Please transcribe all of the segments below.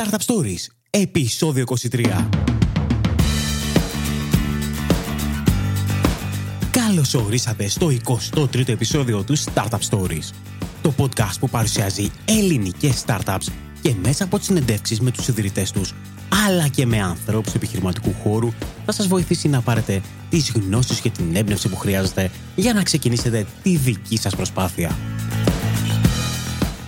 Startup Stories, επεισόδιο 23. Καλώς ορίσατε στο 23ο επεισόδιο του Startup Stories, το podcast που παρουσιάζει ελληνικές startups και μέσα από τις συνεντεύξεις με τους ιδρυτές τους, αλλά και με ανθρώπους του επιχειρηματικού χώρου, θα σας βοηθήσει να πάρετε τις γνώσεις και την έμπνευση που χρειάζεται για να ξεκινήσετε τη δική σας προσπάθεια.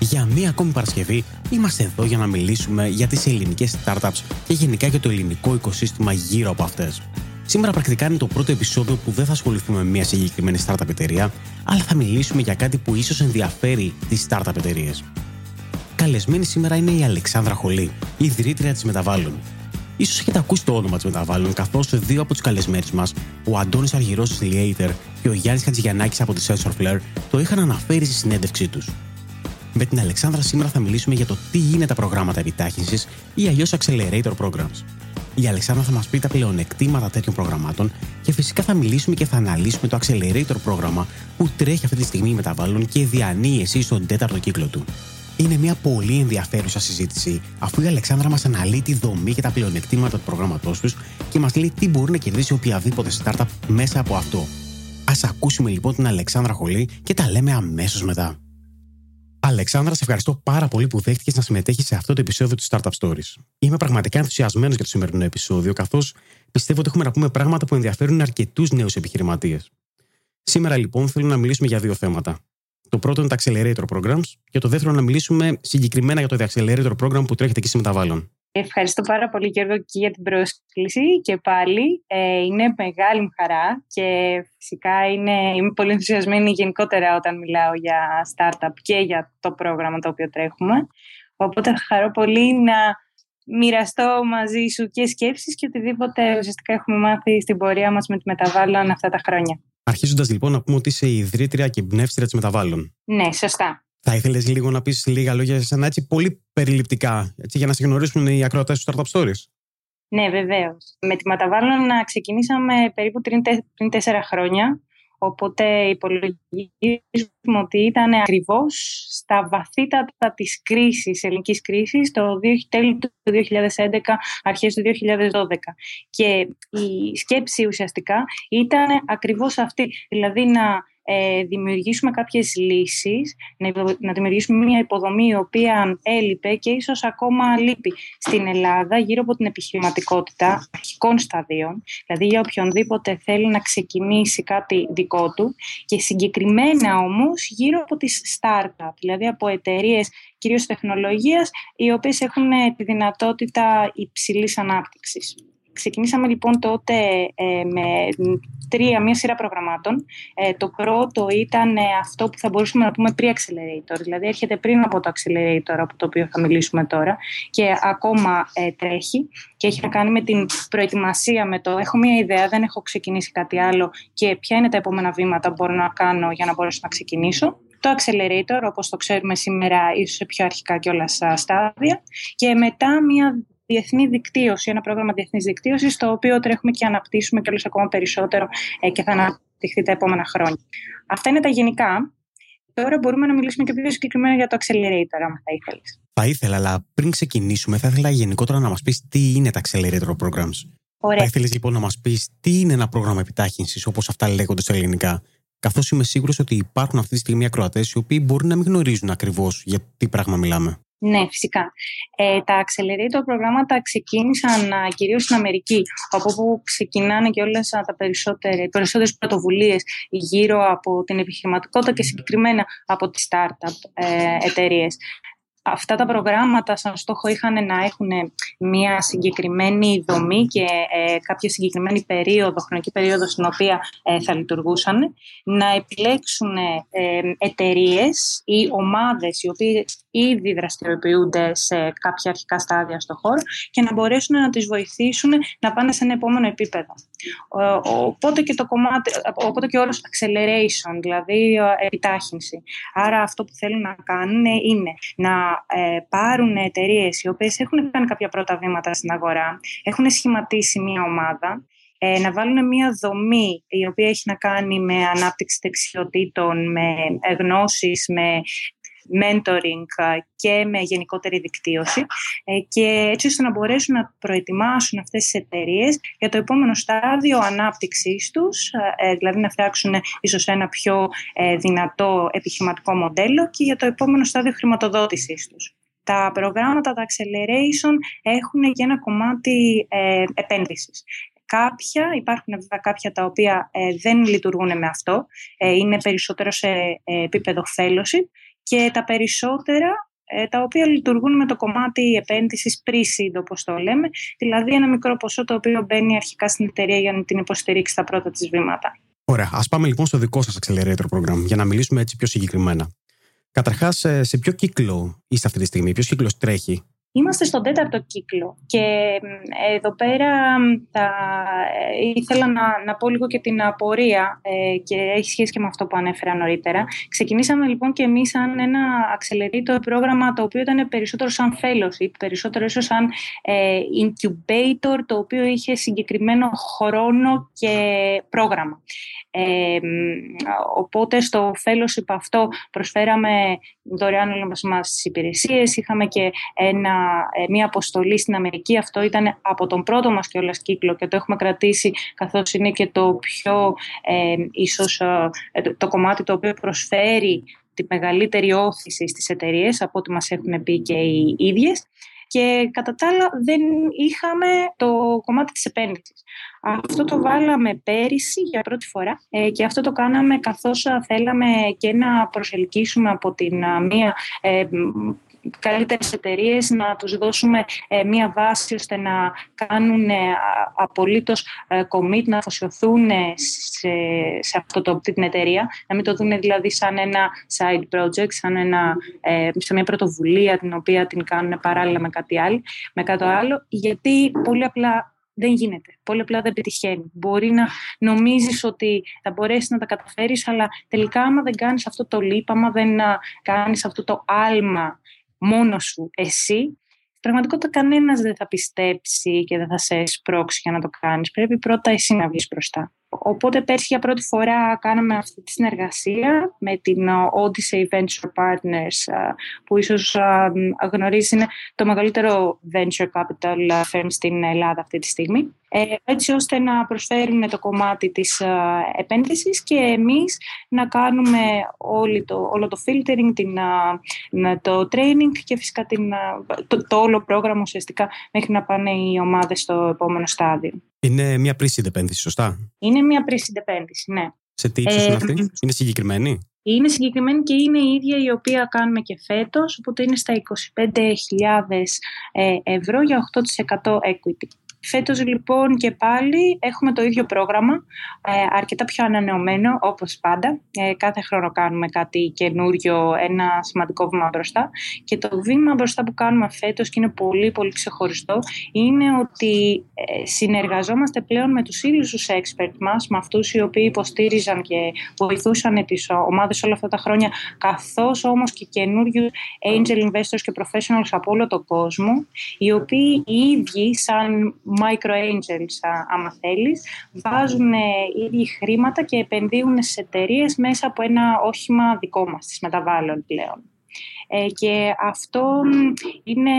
Για μία ακόμη Παρασκευή είμαστε εδώ για να μιλήσουμε για τις ελληνικές startups και γενικά για το ελληνικό οικοσύστημα γύρω από αυτές. Σήμερα πρακτικά είναι το πρώτο επεισόδιο που δεν θα ασχοληθούμε με μια συγκεκριμένη startup εταιρεία, αλλά θα μιλήσουμε για κάτι που ίσως ενδιαφέρει τις startup εταιρείες. Καλεσμένη σήμερα είναι η Αλεξάνδρα Χολή, η ιδρύτρια της Μεταβάλλον. Ίσως έχετε ακούσει το όνομα της Μεταβάλλον, καθώς δύο από τους καλεσμένους μας, ο Αντώνης Αργυρός της Liator και ο Γιάννης Χατζηγιαννάκης από τη Sensor Flare, το είχαν αναφέρει στη συνέντευξή τους. Με την Αλεξάνδρα σήμερα θα μιλήσουμε για το τι είναι τα προγράμματα επιτάχυνσης ή αλλιώς Accelerator Programs. Η Αλεξάνδρα θα μας πει τα πλεονεκτήματα τέτοιων προγραμμάτων και φυσικά θα μιλήσουμε και θα αναλύσουμε το Accelerator πρόγραμμα που τρέχει αυτή τη στιγμή μεταβάλλον και διανύει εσύ στον τέταρτο κύκλο του. Είναι μια πολύ ενδιαφέρουσα συζήτηση, αφού η Αλεξάνδρα μας αναλύει τη δομή και τα πλεονεκτήματα του προγράμματός τους και μας λέει τι μπορεί να κερδίσει οποιαδήποτε startup μέσα από αυτό. Α ακούσουμε λοιπόν την Αλεξάνδρα Χολή και τα λέμε αμέσως μετά. Αλεξάνδρα, σε ευχαριστώ πάρα πολύ που δέχτηκες να συμμετέχεις σε αυτό το επεισόδιο του Startup Stories. Είμαι πραγματικά ενθουσιασμένος για το σημερινό επεισόδιο, καθώς πιστεύω ότι έχουμε να πούμε πράγματα που ενδιαφέρουν αρκετούς νέους επιχειρηματίες. Σήμερα λοιπόν θέλω να μιλήσουμε για δύο θέματα. Το πρώτο είναι τα Accelerator Programs και το δεύτερο να μιλήσουμε συγκεκριμένα για το Accelerator Program που τρέχετε εκεί σε μεταβάλλον. Ευχαριστώ πάρα πολύ Γιώργο και για την πρόσκληση και πάλι. Ε, είναι μεγάλη μου χαρά και φυσικά είναι, είμαι πολύ ενθουσιασμένη γενικότερα όταν μιλάω για startup και για το πρόγραμμα το οποίο τρέχουμε. Οπότε θα χαρώ πολύ να μοιραστώ μαζί σου και σκέψεις και οτιδήποτε ουσιαστικά έχουμε μάθει στην πορεία μας με τη Μεταβάλλον αυτά τα χρόνια. Αρχίζοντας λοιπόν να πούμε ότι είσαι η ιδρύτρια και εμπνεύστρια της Μεταβάλλον. Ναι, σωστά. Θα ήθελες λίγο να πεις λίγα λόγια για σένα έτσι πολύ περιληπτικά, έτσι, για να σε γνωρίσουν οι ακροατές του Startup Stories; Ναι, βεβαίως. Με τη Ματαβάλλον να ξεκινήσαμε περίπου πριν τέσσερα χρόνια. Οπότε υπολογίζουμε ότι ήταν ακριβώς στα βαθύτατα της κρίσης, ελληνικής κρίσης, το τέλη του 2011, αρχές του 2012. Και η σκέψη ουσιαστικά ήταν ακριβώς αυτή, δηλαδή να ε, δημιουργήσουμε κάποιες λύσεις, να, δημιουργήσουμε μια υποδομή η οποία έλειπε και ίσως ακόμα λείπει στην Ελλάδα γύρω από την επιχειρηματικότητα αρχικών σταδίων, δηλαδή για οποιονδήποτε θέλει να ξεκινήσει κάτι δικό του και συγκεκριμένα όμως γύρω από τις startup, δηλαδή από εταιρείες κυρίως τεχνολογίας, οι οποίες έχουν τη δυνατότητα υψηλής ανάπτυξης. Ξεκινήσαμε λοιπόν τότε ε, με τρία, μία σειρά προγραμμάτων. Ε, το πρώτο ήταν ε, αυτό που θα μπορούσαμε να πούμε pre-accelerator, δηλαδή έρχεται πριν από το accelerator από το οποίο θα μιλήσουμε τώρα και ακόμα τρέχει και έχει να κάνει με την προετοιμασία, με το έχω μία ιδέα, δεν έχω ξεκινήσει κάτι άλλο και ποια είναι τα επόμενα βήματα που μπορώ να κάνω για να μπορέσω να ξεκινήσω το accelerator, όπως το ξέρουμε σήμερα, ίσως σε πιο αρχικά και όλα στάδια και μετά μια διεθνή δικτύωση, ένα πρόγραμμα διεθνής δικτύωσης, το οποίο τρέχουμε και αναπτύσσουμε και όλος ακόμα περισσότερο ε, και θα αναπτυχθεί τα επόμενα χρόνια. Αυτά είναι τα γενικά. Τώρα μπορούμε να μιλήσουμε και πιο συγκεκριμένα για το accelerator, αν θα ήθελες. Θα ήθελα, αλλά πριν ξεκινήσουμε, θα ήθελα γενικότερα να μας πεις τι είναι τα accelerator programs. Ωραία. Θα ήθελες λοιπόν να μας πεις τι είναι ένα πρόγραμμα επιτάχυνσης, όπως αυτά λέγονται στα ελληνικά; Καθώς είμαι σίγουρος ότι υπάρχουν αυτή τη στιγμή ακροατές οι οποίοι μπορεί να μην γνωρίζουν ακριβώς για τι πράγμα μιλάμε. Ναι, φυσικά. Ε, τα accelerator προγράμματα ξεκίνησαν κυρίως στην Αμερική, από όπου ξεκινάνε και όλες τα περισσότερες, περισσότερες πρωτοβουλίες γύρω από την επιχειρηματικότητα και συγκεκριμένα από τις startup ε, εταιρείες αυτά τα προγράμματα σαν στόχο είχαν να έχουν μια συγκεκριμένη δομή και ε, κάποια συγκεκριμένη περίοδο, χρονική περίοδο στην οποία ε, θα λειτουργούσαν, να επιλέξουν ε, εταιρείες ή ομάδες οι οποίες ήδη δραστηριοποιούνται σε κάποια αρχικά στάδια στο χώρο και να μπορέσουν να τις βοηθήσουν να πάνε σε ένα επόμενο επίπεδο. Οπότε και, το κομμάτι, οπότε και όλος acceleration, δηλαδή επιτάχυνση. Άρα αυτό που θέλουν να κάνουν είναι να ε, πάρουν εταιρείες οι οποίες έχουν κάνει κάποια πρώτα βήματα στην αγορά, έχουν σχηματίσει μια ομάδα, ε, να βάλουν μια δομή η οποία έχει να κάνει με ανάπτυξη δεξιοτήτων, με γνώσεις, με mentoring και με γενικότερη δικτύωση και έτσι ώστε να μπορέσουν να προετοιμάσουν αυτές τις εταιρείες για το επόμενο στάδιο ανάπτυξής τους, δηλαδή να φτιάξουν ίσως ένα πιο δυνατό επιχειρηματικό μοντέλο και για το επόμενο στάδιο χρηματοδότησής τους. Τα προγράμματα, τα acceleration έχουν και ένα κομμάτι ε, επένδυσης. Κάποια, υπάρχουν βέβαια κάποια τα οποία ε, δεν λειτουργούν με αυτό, ε, είναι περισσότερο σε ε, επίπεδο fellowship και τα περισσότερα τα οποία λειτουργούν με το κομμάτι επένδυσης pre-seed, όπως το λέμε, δηλαδή ένα μικρό ποσό το οποίο μπαίνει αρχικά στην εταιρεία για να την υποστηρίξει τα πρώτα της βήματα. Ωραία. Ας πάμε λοιπόν στο δικό σας Accelerator Program για να μιλήσουμε έτσι πιο συγκεκριμένα. Καταρχάς, σε ποιο κύκλο είστε αυτή τη στιγμή, ποιο κύκλος τρέχει; Είμαστε στον τέταρτο κύκλο και εδώ πέρα θα ε, ήθελα να, να πω λίγο και την απορία ε, και έχει σχέση και με αυτό που ανέφερα νωρίτερα. Ξεκινήσαμε λοιπόν και εμείς σαν ένα accelerator πρόγραμμα το οποίο ήταν περισσότερο σαν fellowship, περισσότερο ίσως σαν ε, incubator το οποίο είχε συγκεκριμένο χρόνο και πρόγραμμα. Ε, οπότε στο fellowship αυτό προσφέραμε δωρεάν όλες μας τις υπηρεσίες, είχαμε και ένα ε, μια αποστολή στην Αμερική. Αυτό ήταν από τον πρώτο μας και όλας κύκλο και το έχουμε κρατήσει καθώς είναι και το πιο ε, ίσως ε, το κομμάτι το οποίο προσφέρει τη μεγαλύτερη όθηση στις εταιρείες από ό,τι μας έχουν πει και οι ίδιες. Και κατά τα άλλα δεν είχαμε το κομμάτι της επένδυσης. Αυτό το βάλαμε πέρυσι για πρώτη φορά και αυτό το κάναμε καθώς θέλαμε και να προσελκύσουμε από την μία καλύτερες εταιρείες να τους δώσουμε ε, μία βάση ώστε να κάνουν ε, απολύτως ε, commit, να αφοσιωθούν σε, σε αυτό το, την εταιρεία, να μην το δουν δηλαδή σαν ένα side project, σαν ένα, σε μια πρωτοβουλία την οποία την κάνουν παράλληλα με κάτι άλλο, με κάτι άλλο γιατί πολύ απλά δεν γίνεται. Πολύ απλά δεν πετυχαίνει. Μπορεί να νομίζεις ότι θα μπορέσεις να τα καταφέρεις, αλλά τελικά άμα δεν κάνεις αυτό το λίπα, άμα δεν κάνεις αυτό το άλμα μόνος σου εσύ, πραγματικότητα κανένας δεν θα πιστέψει και δεν θα σε σπρώξει για να το κάνεις. Πρέπει πρώτα εσύ να βγεις μπροστά. Οπότε πέρσι για πρώτη φορά κάναμε αυτή τη συνεργασία με την Odyssey Venture Partners που ίσως γνωρίζεις είναι το μεγαλύτερο venture capital firm στην Ελλάδα αυτή τη στιγμή ε, έτσι ώστε να προσφέρουν το κομμάτι της επένδυσης και εμείς να κάνουμε όλη το, όλο το filtering, την, το training και φυσικά την, το, το όλο πρόγραμμα ουσιαστικά μέχρι να πάνε οι ομάδες στο επόμενο στάδιο. Είναι μια pre επένδυση, σωστά; Είναι μια pre επένδυση, ναι. Σε τι ύψος είναι αυτή, είναι συγκεκριμένη; Είναι συγκεκριμένη και είναι η ίδια η οποία κάνουμε και φέτος, οπότε είναι στα 25.000 ε, ευρώ για 8% equity. Φέτος λοιπόν και πάλι έχουμε το ίδιο πρόγραμμα, ε, αρκετά πιο ανανεωμένο όπως πάντα. Ε, κάθε χρόνο κάνουμε κάτι καινούριο, ένα σημαντικό βήμα μπροστά. Και το βήμα μπροστά που κάνουμε φέτος και είναι πολύ πολύ ξεχωριστό είναι ότι ε, συνεργαζόμαστε πλέον με τους ίδιους τους expert μας, με αυτούς οι οποίοι υποστήριζαν και βοηθούσαν τις ομάδες όλα αυτά τα χρόνια, καθώς όμως και καινούριους angel investors και professionals από όλο τον κόσμο, οι οποίοι οι ίδιοι σαν micro angels, άμα θέλεις, βάζουν ήδη χρήματα και επενδύουν σε εταιρείες μέσα από ένα όχημα δικό μας, τις μεταβάλλων πλέον. Ε, και αυτό είναι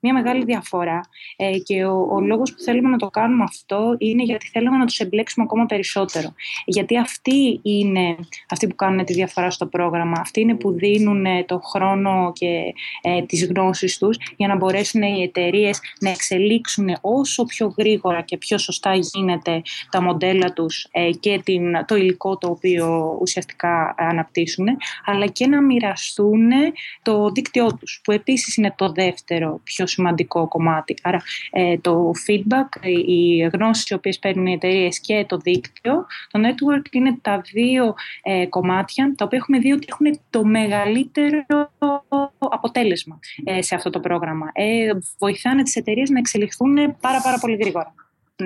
μια μεγάλη διαφορά. Ε, και ο, ο λόγος που θέλουμε να το κάνουμε αυτό είναι γιατί θέλουμε να τους εμπλέξουμε ακόμα περισσότερο. Γιατί αυτοί είναι αυτοί που κάνουν τη διαφορά στο πρόγραμμα. Αυτοί είναι που δίνουν ε, το χρόνο και ε, τις γνώσεις τους για να μπορέσουν οι εταιρείες να εξελίξουν όσο πιο γρήγορα και πιο σωστά γίνεται τα μοντέλα τους και την, το υλικό το οποίο ουσιαστικά αναπτύσσουν, αλλά και να μοιραστούν το δίκτυό τους, που επίσης είναι το δεύτερο πιο σημαντικό κομμάτι. Άρα ε, το feedback, οι γνώσεις οι οποίες παίρνουν οι εταιρείες και το δίκτυο, το network είναι τα δύο ε, κομμάτια τα οποία έχουμε δει ότι έχουν το μεγαλύτερο αποτέλεσμα ε, σε αυτό το πρόγραμμα. βοηθάνε τις εταιρείες να εξελιχθούν πάρα πάρα πολύ γρήγορα.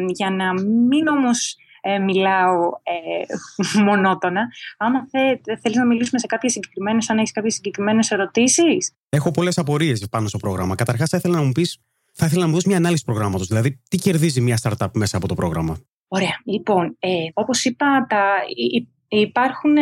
Για να μην όμως ε, μιλάω ε, μονότονα. Άμα θε, θέλεις να μιλήσουμε σε κάποιες συγκεκριμένες, αν έχεις κάποιες συγκεκριμένες ερωτήσεις. Έχω πολλές απορίες πάνω στο πρόγραμμα. Καταρχάς θα ήθελα να μου πεις, θα ήθελα να μου δώσεις μια ανάλυση προγράμματος. Δηλαδή, τι κερδίζει μια startup μέσα από το πρόγραμμα; Ωραία. Λοιπόν, ε, όπως είπα, τα, Υπάρχουν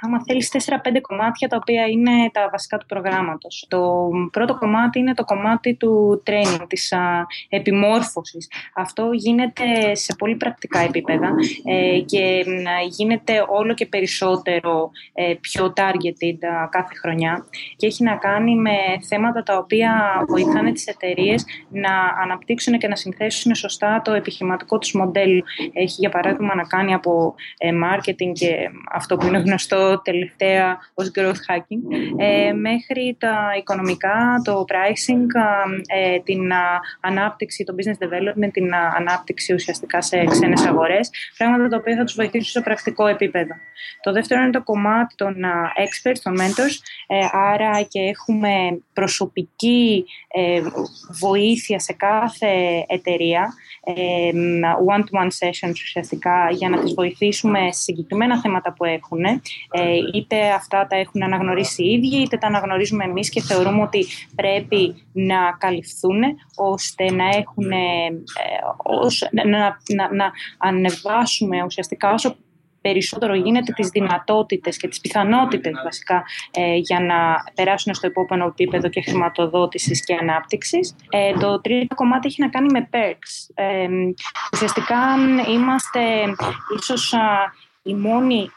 άμα θέλεις, 4-5 κομμάτια τα οποία είναι τα βασικά του προγράμματος. Το πρώτο κομμάτι είναι το κομμάτι του training, της α, επιμόρφωσης. Αυτό γίνεται σε πολύ πρακτικά επίπεδα ε, και γίνεται όλο και περισσότερο ε, πιο targeted κάθε χρονιά και έχει να κάνει με θέματα τα οποία βοηθάνε τις εταιρείες να αναπτύξουν και να συνθέσουν σωστά το επιχειρηματικό τους μοντέλο. Έχει για παράδειγμα να κάνει από ε, marketing και αυτό που είναι γνωστό τελευταία ως growth hacking, ε, μέχρι τα οικονομικά, το pricing, ε, την ανάπτυξη, το business development, την ανάπτυξη ουσιαστικά σε ξένες αγορές, πράγματα τα οποία θα τους βοηθήσουν σε πρακτικό επίπεδο. Το δεύτερο είναι το κομμάτι των experts, των mentors, ε, άρα και έχουμε προσωπική βοήθεια σε κάθε εταιρεία, one-to-one sessions ουσιαστικά για να τις βοηθήσουμε σε συγκεκριμένα θέματα που έχουν ε, είτε αυτά τα έχουν αναγνωρίσει οι ίδιοι, είτε τα αναγνωρίζουμε εμείς και θεωρούμε ότι πρέπει να καλυφθούν ώστε να έχουν, ε, να, να, να ανεβάσουμε ουσιαστικά όσο περισσότερο γίνεται τις δυνατότητες και τις πιθανότητες βασικά ε, για να περάσουν στο επόμενο επίπεδο και χρηματοδότησης και ανάπτυξης. Ε, το τρίτο κομμάτι έχει να κάνει με perks. Ε, ουσιαστικά είμαστε ίσως η μόνη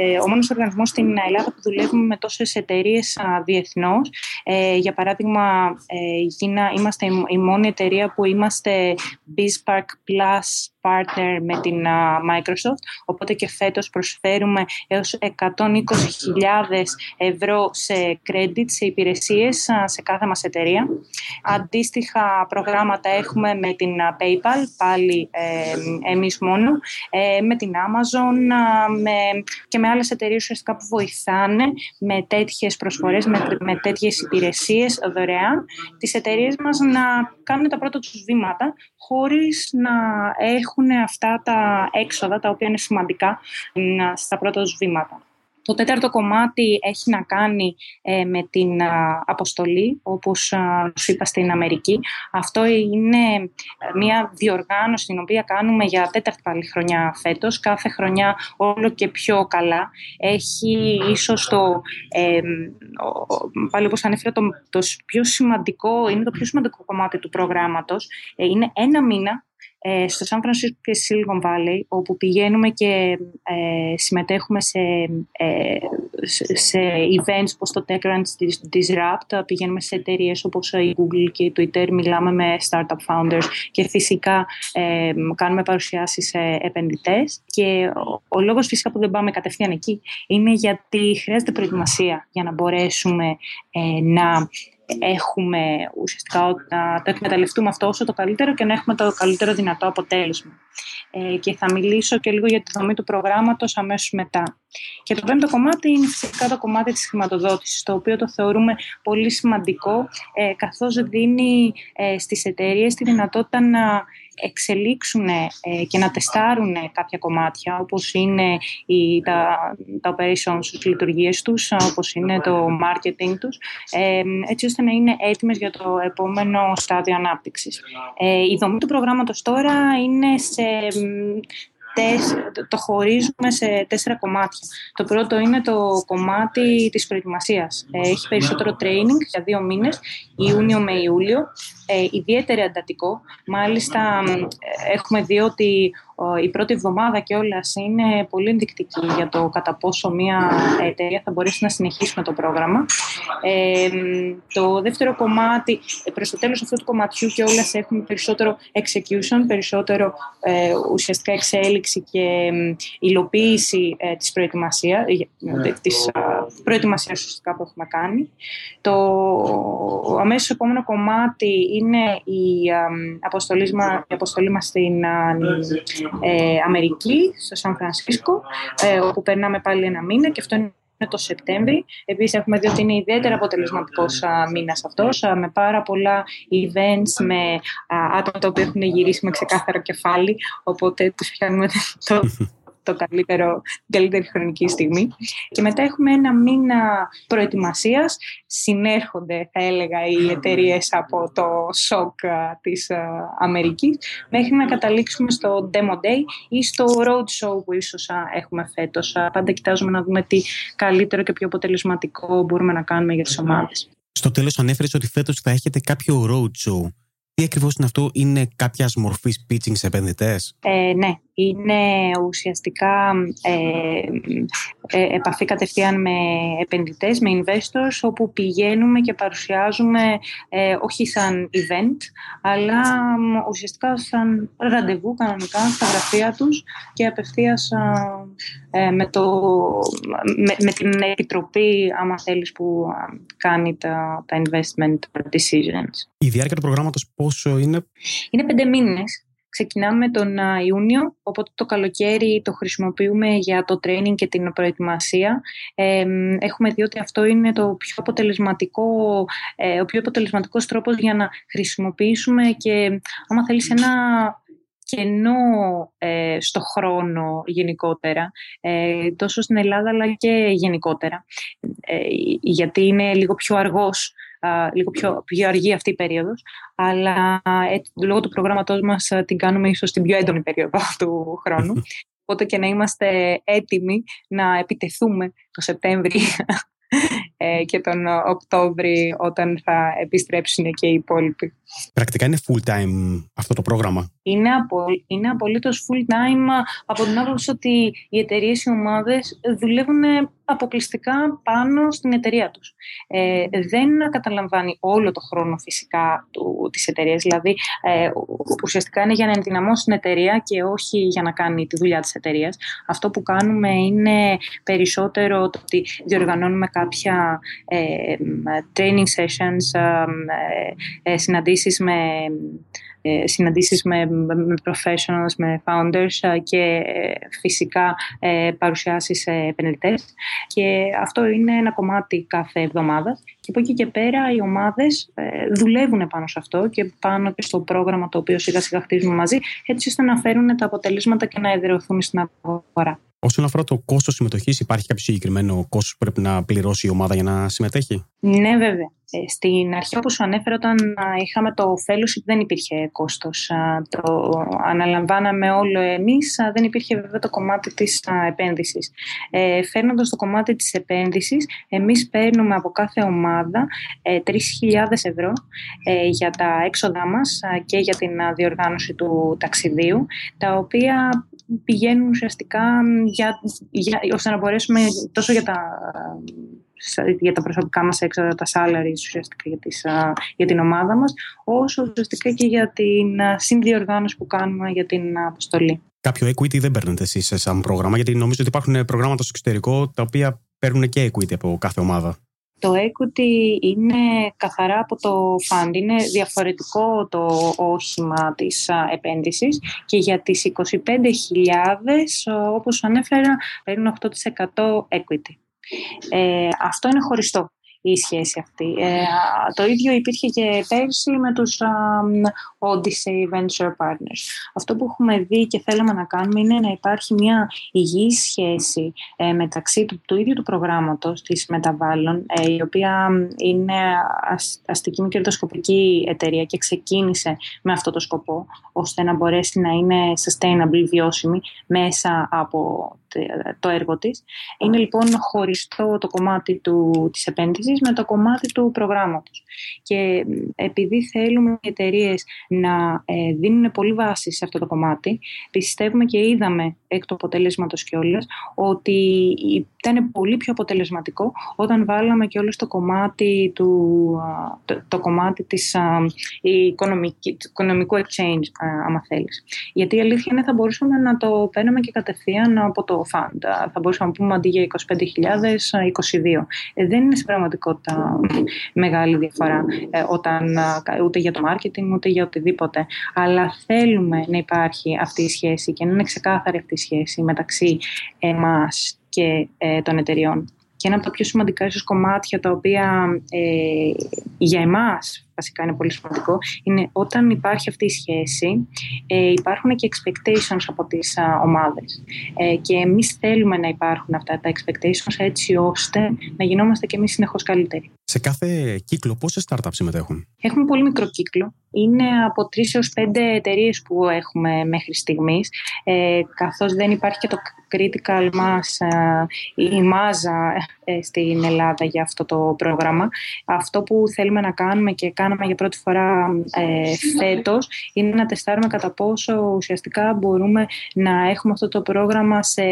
ε, ο μόνος οργανισμός στην Ελλάδα που δουλεύουμε με τόσες εταιρείες διεθνώς. Ε, για παράδειγμα, ε, είμαστε η μόνη εταιρεία που είμαστε BizPark Plus partner με την Microsoft, οπότε και φέτος προσφέρουμε έως 120.000 ευρώ σε credit, σε υπηρεσίες σε κάθε μας εταιρεία. Αντίστοιχα προγράμματα έχουμε με την PayPal, πάλι ε, εμείς μόνο, ε, με την Amazon με, και με άλλες εταιρείες ουσιαστικά που βοηθάνε με τέτοιες προσφορές, με, με τέτοιες υπηρεσίες δωρεάν, τις εταιρείες μας να κάνουν τα πρώτα τους βήματα χωρίς να έχουν αυτά τα έξοδα τα οποία είναι σημαντικά στα πρώτα τους βήματα. Το τέταρτο κομμάτι έχει να κάνει ε, με την αποστολή, όπως σου είπα στην Αμερική. Αυτό είναι ε, μια διοργάνωση την οποία κάνουμε για τέταρτη πάλι χρονιά φέτος. Κάθε χρονιά όλο και πιο καλά. Έχει ίσως το, ε, πάλι όπως ανέφερα, το, το πιο σημαντικό, είναι το πιο σημαντικό κομμάτι του προγράμματος. Ε, είναι ένα μήνα ε, στο Σαν Φρανσίσκο και Silicon Valley, όπου πηγαίνουμε και ε, συμμετέχουμε σε, ε, σε events όπως το TechCrunch της, της Rapt, πηγαίνουμε σε εταιρείες όπως η Google και η Twitter, μιλάμε με startup founders και φυσικά ε, κάνουμε παρουσιάσεις σε επενδυτές. Και ο, ο λόγος φυσικά που δεν πάμε κατευθείαν εκεί είναι γιατί χρειάζεται προετοιμασία για να μπορέσουμε ε, να έχουμε ουσιαστικά να το εκμεταλλευτούμε αυτό όσο το καλύτερο και να έχουμε το καλύτερο δυνατό αποτέλεσμα. Ε, και θα μιλήσω και λίγο για τη δομή του προγράμματος αμέσως μετά. Και το πέμπτο κομμάτι είναι φυσικά το κομμάτι της χρηματοδότησης, το οποίο το θεωρούμε πολύ σημαντικό, ε, καθώς δίνει ε, στις εταιρείες τη δυνατότητα να εξελίξουν ε, και να τεστάρουν κάποια κομμάτια, όπως είναι η, τα, τα operations, τις λειτουργίες τους, όπως είναι το marketing τους, ε, έτσι ώστε να είναι έτοιμες για το επόμενο στάδιο ανάπτυξης. Ε, η δομή του προγράμματος τώρα είναι σε το χωρίζουμε σε τέσσερα κομμάτια. Το πρώτο είναι το κομμάτι της προετοιμασίας. Ε, έχει περισσότερο training για δύο μήνες, Ιούνιο με Ιούλιο, ε, ιδιαίτερα εντατικό. Μάλιστα έχουμε δει ότι η πρώτη εβδομάδα και όλας είναι πολύ ενδεικτική για το κατά πόσο μια εταιρεία θα μπορέσει να συνεχίσει με το πρόγραμμα. Ε, το δεύτερο κομμάτι, ε, προς το τέλος αυτού του κομματιού και όλας έχουμε περισσότερο execution, περισσότερο ε, ουσιαστικά εξέλιξη και υλοποίηση ε, της προετοιμασίας, ε, της προετοιμασίας ουσιαστικά που έχουμε κάνει. Το αμέσως επόμενο κομμάτι είναι η αποστολή, η αποστολή μας στην ε, Αμερική, στο Σαν Φρανσίσκο, ε, όπου περνάμε πάλι ένα μήνα και αυτό είναι το Σεπτέμβρη. Επίσης, έχουμε δει ότι είναι ιδιαίτερα αποτελεσματικός μήνας αυτός, με πάρα πολλά events, με άτομα τα οποία έχουν γυρίσει με ξεκάθαρο κεφάλι. Οπότε τους πιάνουμε το, το καλύτερο, την καλύτερη χρονική στιγμή. Και μετά έχουμε ένα μήνα προετοιμασίας. Συνέρχονται, θα έλεγα, οι εταιρείες από το σοκ της Αμερικής μέχρι να καταλήξουμε στο Demo Day ή στο Roadshow που ίσως έχουμε φέτος. Πάντα κοιτάζουμε να δούμε τι καλύτερο και πιο αποτελεσματικό μπορούμε να κάνουμε για τις ομάδες. Στο τέλος ανέφερες ότι φέτος θα έχετε κάποιο roadshow. Τι ακριβώς είναι αυτό, είναι κάποια μορφή pitching σε επενδυτές; Ε, ναι, είναι ουσιαστικά ε, ε, επαφή κατευθείαν με επενδυτές, με investors, όπου πηγαίνουμε και παρουσιάζουμε ε, όχι σαν event, αλλά ουσιαστικά σαν ραντεβού κανονικά στα γραφεία τους και απευθείας ε, με, το, με, με, την επιτροπή, άμα θέλεις, που κάνει τα, τα investment decisions. Η διάρκεια του προγράμματος πόσο είναι; Είναι πέντε μήνες. Ξεκινάμε τον Ιούνιο, οπότε το καλοκαίρι το χρησιμοποιούμε για το training και την προετοιμασία. έχουμε δει ότι αυτό είναι το πιο αποτελεσματικό, ε, ο πιο αποτελεσματικός τρόπος για να χρησιμοποιήσουμε και άμα θέλεις ένα κενό ε, στο χρόνο γενικότερα, ε, τόσο στην Ελλάδα αλλά και γενικότερα, ε, γιατί είναι λίγο πιο αργός λίγο πιο, πιο αργή αυτή η περίοδος, αλλά λόγω του προγράμματός μας την κάνουμε ίσως την πιο έντονη περίοδο του χρόνου. Οπότε και να είμαστε έτοιμοι να επιτεθούμε το Σεπτέμβρη ε, και τον Οκτώβρη όταν θα επιστρέψουν και οι υπόλοιποι. Πρακτικά είναι full time αυτό το πρόγραμμα. Είναι, απο, είναι απολύτως full time από την άποψη ότι οι εταιρείες οι ομάδες δουλεύουν αποκλειστικά πάνω στην εταιρεία τους. Ε, δεν καταλαμβάνει όλο το χρόνο φυσικά του, της εταιρείας. Δηλαδή ε, ουσιαστικά είναι για να ενδυναμώσει την εταιρεία και όχι για να κάνει τη δουλειά της εταιρείας. Αυτό που κάνουμε είναι περισσότερο το ότι διοργανώνουμε κάποια ε, training sessions, ε, ε, συναντήσεις με ε, συναντήσεις με, με professionals, με founders και ε, φυσικά ε, παρουσιάσεις σε επενδυτές και αυτό είναι ένα κομμάτι κάθε εβδομάδα και από εκεί και πέρα οι ομάδες δουλεύουν πάνω σε αυτό και πάνω και στο πρόγραμμα το οποίο σιγά σιγά χτίζουμε μαζί έτσι ώστε να φέρουν τα αποτελέσματα και να εδραιωθούν στην αγορά. Όσον αφορά το κόστος συμμετοχής, υπάρχει κάποιο συγκεκριμένο κόστος που πρέπει να πληρώσει η ομάδα για να συμμετέχει; Ναι, βέβαια. Ε, στην αρχή, όπως σου ανέφερα, όταν είχαμε το fellowship δεν υπήρχε κόστος. Το αναλαμβάναμε όλο εμείς, δεν υπήρχε βέβαια το κομμάτι της επένδυσης. Ε, φέρνοντας το κομμάτι της επένδυσης, εμείς παίρνουμε από κάθε ομάδα 3.000 ε, ευρώ για τα έξοδά μας και για την διοργάνωση του ταξιδίου, τα οποία πηγαίνουν ουσιαστικά για, για, ώστε να μπορέσουμε τόσο για τα για τα προσωπικά μας έξοδα, τα salaries ουσιαστικά για, τις, για την ομάδα μας, όσο ουσιαστικά και για την συνδιοργάνωση που κάνουμε για την αποστολή. Κάποιο equity δεν παίρνετε εσείς σαν πρόγραμμα, γιατί νομίζω ότι υπάρχουν προγράμματα στο εξωτερικό τα οποία παίρνουν και equity από κάθε ομάδα. Το equity είναι καθαρά από το fund, είναι διαφορετικό το όχημα της επένδυσης και για τις 25.000, όπως ανέφερα, παίρνουν 8% equity. Ε, αυτό είναι χωριστό η σχέση αυτή. Ε, το ίδιο υπήρχε και πέρσι με τους Odyssey Venture Partners. Αυτό που έχουμε δει και θέλαμε να κάνουμε είναι να υπάρχει μια υγιή σχέση ε, μεταξύ του, του ίδιου του προγράμματος της Μεταβάλλον, ε, η οποία είναι αστική μη κερδοσκοπική εταιρεία και ξεκίνησε με αυτό το σκοπό, ώστε να μπορέσει να είναι sustainable, βιώσιμη μέσα από το έργο της. Είναι λοιπόν χωριστό το κομμάτι του, της επένδυσης με το κομμάτι του προγράμματος. Και επειδή θέλουμε οι εταιρείες να ε, δίνουν πολύ βάση σε αυτό το κομμάτι, πιστεύουμε και είδαμε εκ του αποτελέσματος κιόλας ότι ήταν πολύ πιο αποτελεσματικό όταν βάλαμε και όλο το κομμάτι, του, το, το κομμάτι της οικονομικού exchange, άμα θέλεις. Γιατί η αλήθεια είναι θα μπορούσαμε να το παίρνουμε και κατευθείαν από το fund. Θα μπορούσαμε να πούμε αντί για 25.000, 22. Ε, δεν είναι στην πραγματικότητα μεγάλη διαφορά ε, όταν, ούτε για το marketing ούτε για οτιδήποτε. Αλλά θέλουμε να υπάρχει αυτή η σχέση και να είναι ξεκάθαρη αυτή η σχέση μεταξύ εμάς και ε, των εταιριών. Και ένα από τα πιο σημαντικά ίσως κομμάτια τα οποία ε, για εμάς βασικά είναι πολύ σημαντικό, είναι όταν υπάρχει αυτή η σχέση, ε, υπάρχουν και expectations από τις ομάδε. ομάδες. Ε, και εμείς θέλουμε να υπάρχουν αυτά τα expectations έτσι ώστε να γινόμαστε και εμείς συνεχώς καλύτεροι. Σε κάθε κύκλο πόσες startups συμμετέχουν; Έχουμε πολύ μικρό κύκλο. Είναι από τρεις έως πέντε εταιρείες που έχουμε μέχρι στιγμής, ε, καθώς δεν υπάρχει και το critical mass, ε, η μάζα ε, στην Ελλάδα για αυτό το πρόγραμμα. Αυτό που θέλουμε να κάνουμε και κάναμε για πρώτη φορά ε, φέτος είναι να τεστάρουμε κατά πόσο ουσιαστικά μπορούμε να έχουμε αυτό το πρόγραμμα σε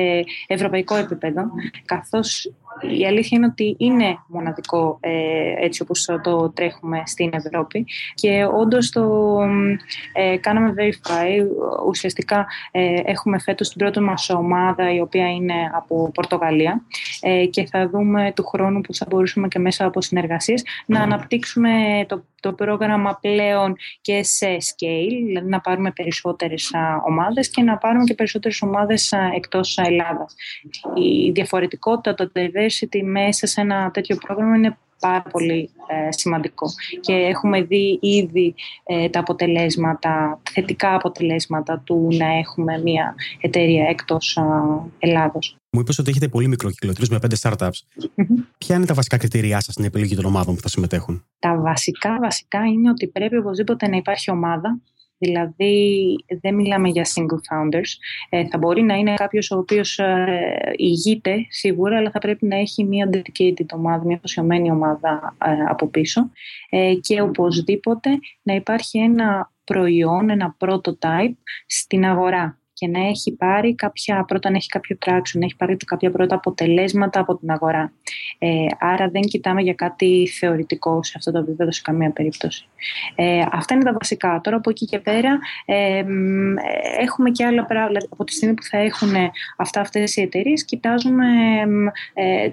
ευρωπαϊκό επίπεδο, καθώς η αλήθεια είναι ότι είναι μοναδικό ε, έτσι όπως το τρέχουμε στην Ευρώπη και όντως το ε, κάναμε verify. Ουσιαστικά ε, έχουμε φέτος την πρώτη μας ομάδα η οποία είναι από Πορτογαλία ε, και θα δούμε του χρόνου που θα μπορούσαμε και μέσα από συνεργασίες να αναπτύξουμε το, το πρόγραμμα πλέον και σε scale, δηλαδή να πάρουμε περισσότερες ομάδες και να πάρουμε και περισσότερες ομάδες εκτός Ελλάδας. Η διαφορετικότητα, το diversity μέσα σε ένα τέτοιο πρόγραμμα είναι πάρα πολύ ε, σημαντικό και έχουμε δει ήδη ε, τα αποτελέσματα, θετικά αποτελέσματα του να έχουμε μια εταιρεία εκτός Ελλάδος. Μου είπες ότι έχετε πολύ μικρό κύκλο, τρει με πέντε startups. Ποια είναι τα βασικά κριτήριά σας στην επιλογή των ομάδων που θα συμμετέχουν, Τα βασικά βασικά είναι ότι πρέπει οπωσδήποτε να υπάρχει ομάδα Δηλαδή δεν μιλάμε για single founders. Ε, θα μπορεί να είναι κάποιος ο οποίος ε, ηγείται σίγουρα, αλλά θα πρέπει να έχει μια dedicated ομάδα, μια αφοσιωμένη ομάδα ε, από πίσω ε, και οπωσδήποτε να υπάρχει ένα προϊόν, ένα prototype στην αγορά και να έχει πάρει κάποια, πρώτα να έχει κάποιο traction, να έχει πάρει κάποια πρώτα αποτελέσματα από την αγορά. Ε, άρα δεν κοιτάμε για κάτι θεωρητικό σε αυτό το επίπεδο σε καμία περίπτωση. Ε, αυτά είναι τα βασικά. Τώρα από εκεί και πέρα ε, έχουμε και άλλα πράγματα. Δηλαδή, από τη στιγμή που θα έχουν αυτά αυτές οι εταιρείες, κοιτάζουμε ε,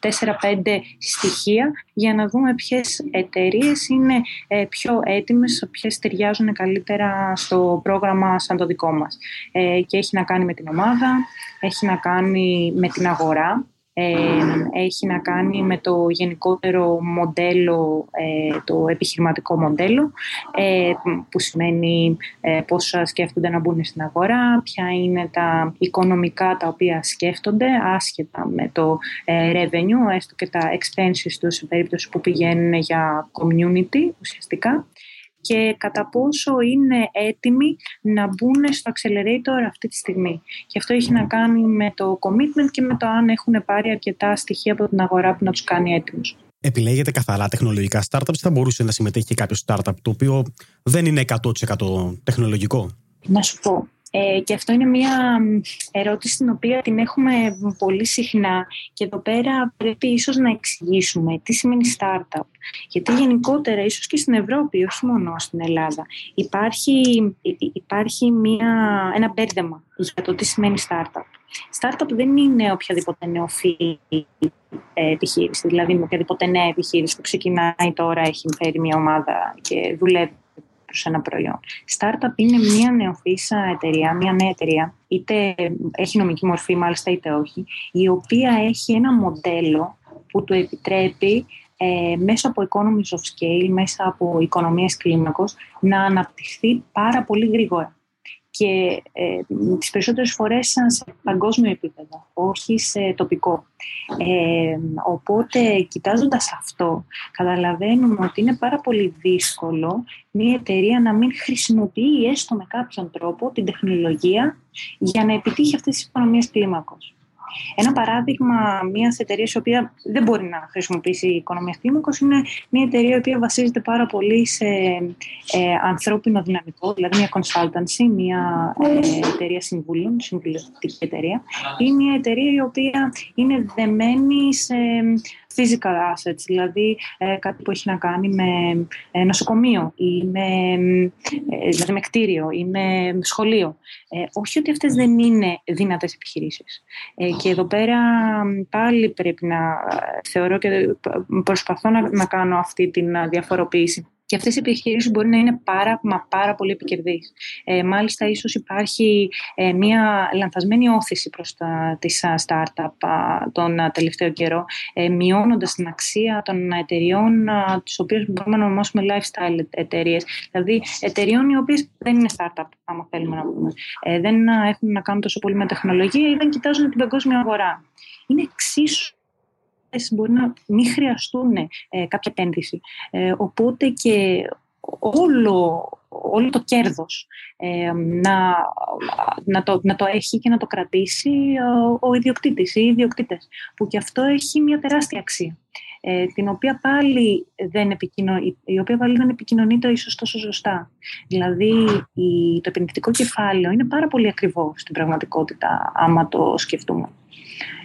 4-5 στοιχεία για να δούμε ποιες εταιρείες είναι ε, πιο έτοιμες, ποιες ταιριάζουν καλύτερα στο πρόγραμμα σαν το δικό μας. Ε, και έχει να κάνει με την ομάδα, έχει να κάνει με την αγορά, έχει να κάνει με το γενικότερο μοντέλο, ε, το επιχειρηματικό μοντέλο, ε, που σημαίνει ε, πώς σκέφτονται να μπουν στην αγορά, ποια είναι τα οικονομικά τα οποία σκέφτονται, άσχετα με το revenue, έστω και τα expenses τους σε περίπτωση που πηγαίνουν για community ουσιαστικά και κατά πόσο είναι έτοιμοι να μπουν στο accelerator αυτή τη στιγμή. Και αυτό έχει να κάνει με το commitment και με το αν έχουν πάρει αρκετά στοιχεία από την αγορά που να τους κάνει έτοιμους. Επιλέγετε καθαρά τεχνολογικά startups, θα μπορούσε να συμμετέχει και κάποιος startup το οποίο δεν είναι 100% τεχνολογικό; Να σου πω, ε, και αυτό είναι μια ερώτηση την οποία την έχουμε πολύ συχνά και εδώ πέρα πρέπει ίσως να εξηγήσουμε τι σημαίνει startup. Γιατί γενικότερα, ίσως και στην Ευρώπη, όχι μόνο στην Ελλάδα, υπάρχει, υπάρχει μια, ένα μπέρδεμα για το τι σημαίνει startup. Startup δεν είναι οποιαδήποτε νεοφύη επιχείρηση, δηλαδή με οποιαδήποτε νέα επιχείρηση που ξεκινάει τώρα, έχει φέρει μια ομάδα και δουλεύει προς ένα προϊόν. Startup είναι μια νεοφύσα εταιρεία, μια νέα εταιρεία, είτε έχει νομική μορφή μάλιστα είτε όχι, η οποία έχει ένα μοντέλο που του επιτρέπει ε, μέσα από economies of scale, μέσα από οικονομίες κλίμακος, να αναπτυχθεί πάρα πολύ γρήγορα και ε, τις περισσότερες φορές σε παγκόσμιο επίπεδο, όχι σε τοπικό. Ε, οπότε, κοιτάζοντας αυτό, καταλαβαίνουμε ότι είναι πάρα πολύ δύσκολο μια εταιρεία να μην χρησιμοποιεί έστω με κάποιον τρόπο την τεχνολογία για να επιτύχει αυτές τις οικονομίες κλίμακος. Ένα παράδειγμα μιας εταιρείας η οποία δεν μπορεί να χρησιμοποιήσει οικονομία κλίμακο είναι μια εταιρεία η οποία βασίζεται πάρα πολύ σε ε, ανθρώπινο δυναμικό, δηλαδή μια consultancy, μια ε, εταιρεία συμβούλων, συμβουλευτική εταιρεία, ή μια εταιρεία η οποία είναι δεμένη σε physical assets, δηλαδή ε, κάτι που έχει να κάνει με ε, νοσοκομείο ή με, ε, δηλαδή με κτίριο ή με σχολείο. Ε, όχι ότι αυτές δεν είναι δυνατές επιχειρήσεις. και εδώ πέρα πάλι πρέπει να θεωρώ και προσπαθώ να, να κάνω αυτή την διαφοροποίηση. Και αυτές οι επιχειρήσεις μπορεί να είναι πάρα, μα πάρα πολύ επικερδείς. Ε, μάλιστα, ίσως υπάρχει ε, μια λανθασμένη όθηση προς τα, τις startup τον τελευταίο καιρό, ε, μειώνοντας την αξία των εταιριών α, τις οποίες μπορούμε να ονομάσουμε lifestyle εταιρείες. Δηλαδή, εταιριών οι οποίες δεν είναι startup, άμα θέλουμε να πούμε. Ε, δεν έχουν να κάνουν τόσο πολύ με τεχνολογία ή δεν κοιτάζουν την παγκόσμια αγορά. Είναι εξίσου μπορεί να μην χρειαστούν ε, κάποια επένδυση. Ε, οπότε και όλο, όλο το κέρδος ε, να, να, το, να το έχει και να το κρατήσει ο, ο ιδιοκτήτης ή οι ιδιοκτήτες, που και αυτό έχει μια τεράστια αξία. Ε, την οποία πάλι δεν επικοινωνεί, η οποία πάλι δεν επικοινωνείται ίσως τόσο σωστά. Δηλαδή, η, το επενδυτικό κεφάλαιο είναι πάρα πολύ ακριβό στην πραγματικότητα, άμα το σκεφτούμε.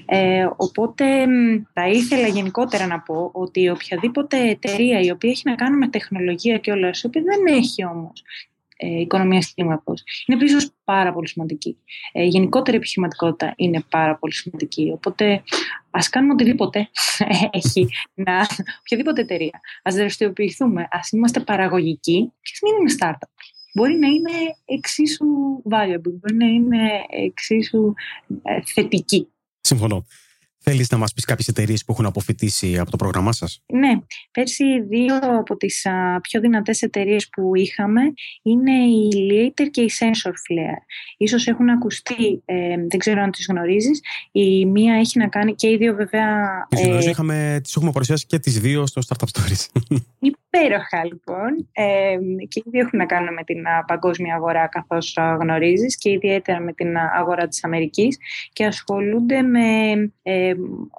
Ε, οπότε θα ήθελα γενικότερα να πω ότι οποιαδήποτε εταιρεία η οποία έχει να κάνει με τεχνολογία και όλα η οποία δεν έχει όμως ε, οικονομία κλίμακο. Είναι επίση πάρα πολύ σημαντική. Ε, η γενικότερη επιχειρηματικότητα είναι πάρα πολύ σημαντική. Οπότε ας κάνουμε οτιδήποτε έχει να. οποιαδήποτε εταιρεία. Α δραστηριοποιηθούμε, ας είμαστε παραγωγικοί και ας μην είναι startup. Μπορεί να είναι εξίσου valuable, μπορεί να είναι εξίσου ε, θετική. zum Urlaub. Θέλεις να μας πεις κάποιες εταιρείες που έχουν αποφυτίσει από το πρόγραμμά σας; Ναι. Πέρσι, δύο από τις πιο δυνατές εταιρείες που είχαμε είναι η Leader και η Sensor Flare. Ίσως έχουν ακουστεί, ε, δεν ξέρω αν τις γνωρίζεις. Η μία έχει να κάνει και οι δύο βέβαια. Τις γνωρίζω, ε, είχαμε, τις έχουμε παρουσιάσει και τις δύο στο Startup Stories. Υπέροχα λοιπόν. Ε, και οι δύο έχουν να κάνουν με την παγκόσμια αγορά, καθώς γνωρίζεις, και ιδιαίτερα με την αγορά της Αμερικής και ασχολούνται με ähm,